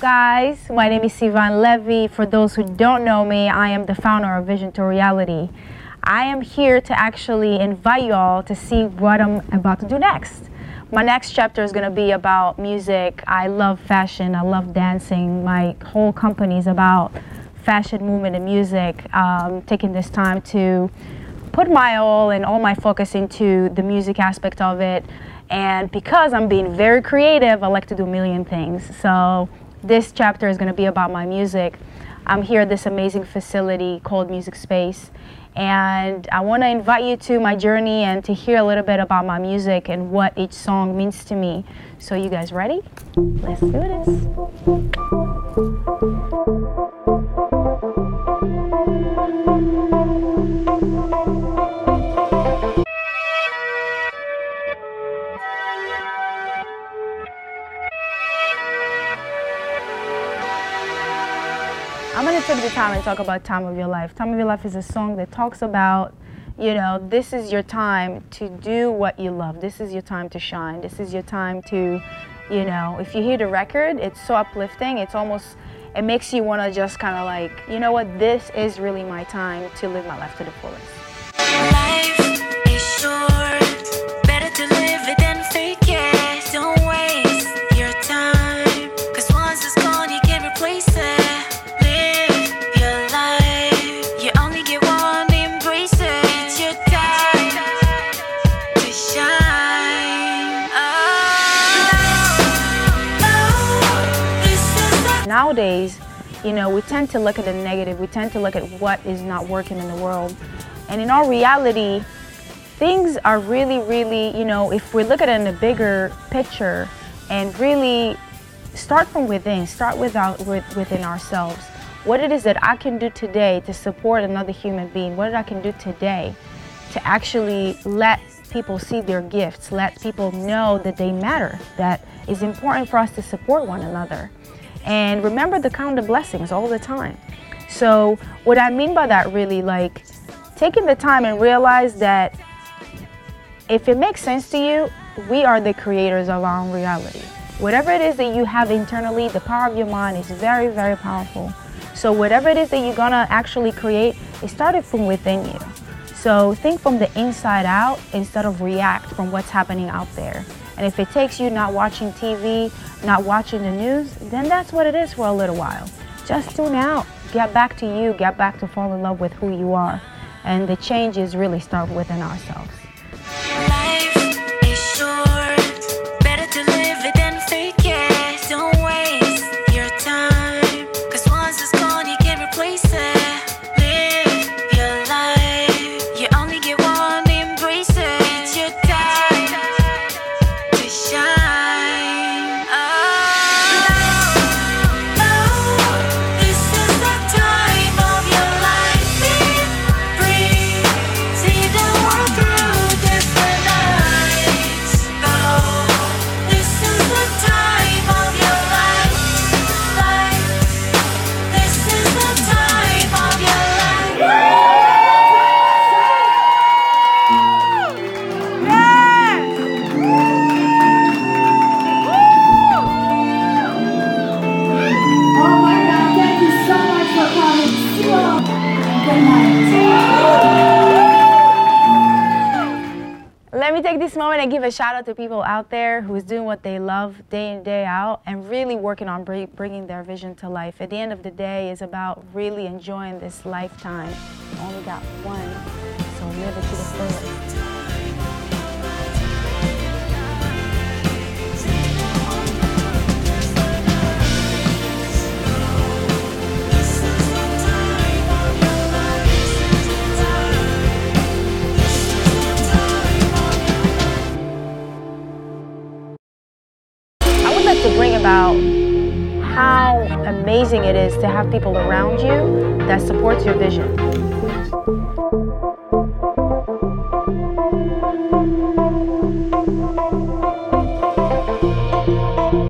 guys. My name is Sivan Levy. For those who don't know me, I am the founder of Vision to Reality. I am here to actually invite you all to see what I'm about to do next. My next chapter is going to be about music. I love fashion, I love dancing. My whole company is about fashion movement and music. Um, taking this time to put my all and all my focus into the music aspect of it. And because I'm being very creative, I like to do a million things. So this chapter is going to be about my music. I'm here at this amazing facility called Music Space. And I want to invite you to my journey and to hear a little bit about my music and what each song means to me. So, you guys ready? Let's do this. I'm to take the time and talk about Time of Your Life. Time of Your Life is a song that talks about, you know, this is your time to do what you love. This is your time to shine. This is your time to, you know, if you hear the record, it's so uplifting. It's almost, it makes you want to just kind of like, you know what, this is really my time to live my life to the fullest. Life nowadays, you know, we tend to look at the negative. We tend to look at what is not working in the world. And in all reality, things are really, really, you know, if we look at it in a bigger picture and really start from within, start without, with, within ourselves. What it is that I can do today to support another human being, what I can do today to actually let people see their gifts, let people know that they matter, that it's important for us to support one another. And remember to count the blessings all the time. So, what I mean by that really, like taking the time and realize that if it makes sense to you, we are the creators of our own reality. Whatever it is that you have internally, the power of your mind is very, very powerful. So, whatever it is that you're gonna actually create, it started from within you. So, think from the inside out instead of react from what's happening out there. And if it takes you not watching TV, not watching the news, then that's what it is for a little while. Just tune out, get back to you, get back to fall in love with who you are. And the changes really start within ourselves. Let me take this moment and give a shout out to people out there who's doing what they love day in, day out, and really working on br- bringing their vision to life. At the end of the day, it's about really enjoying this lifetime. You only got one, so live it to the fullest. Amazing it is to have people around you that supports your vision.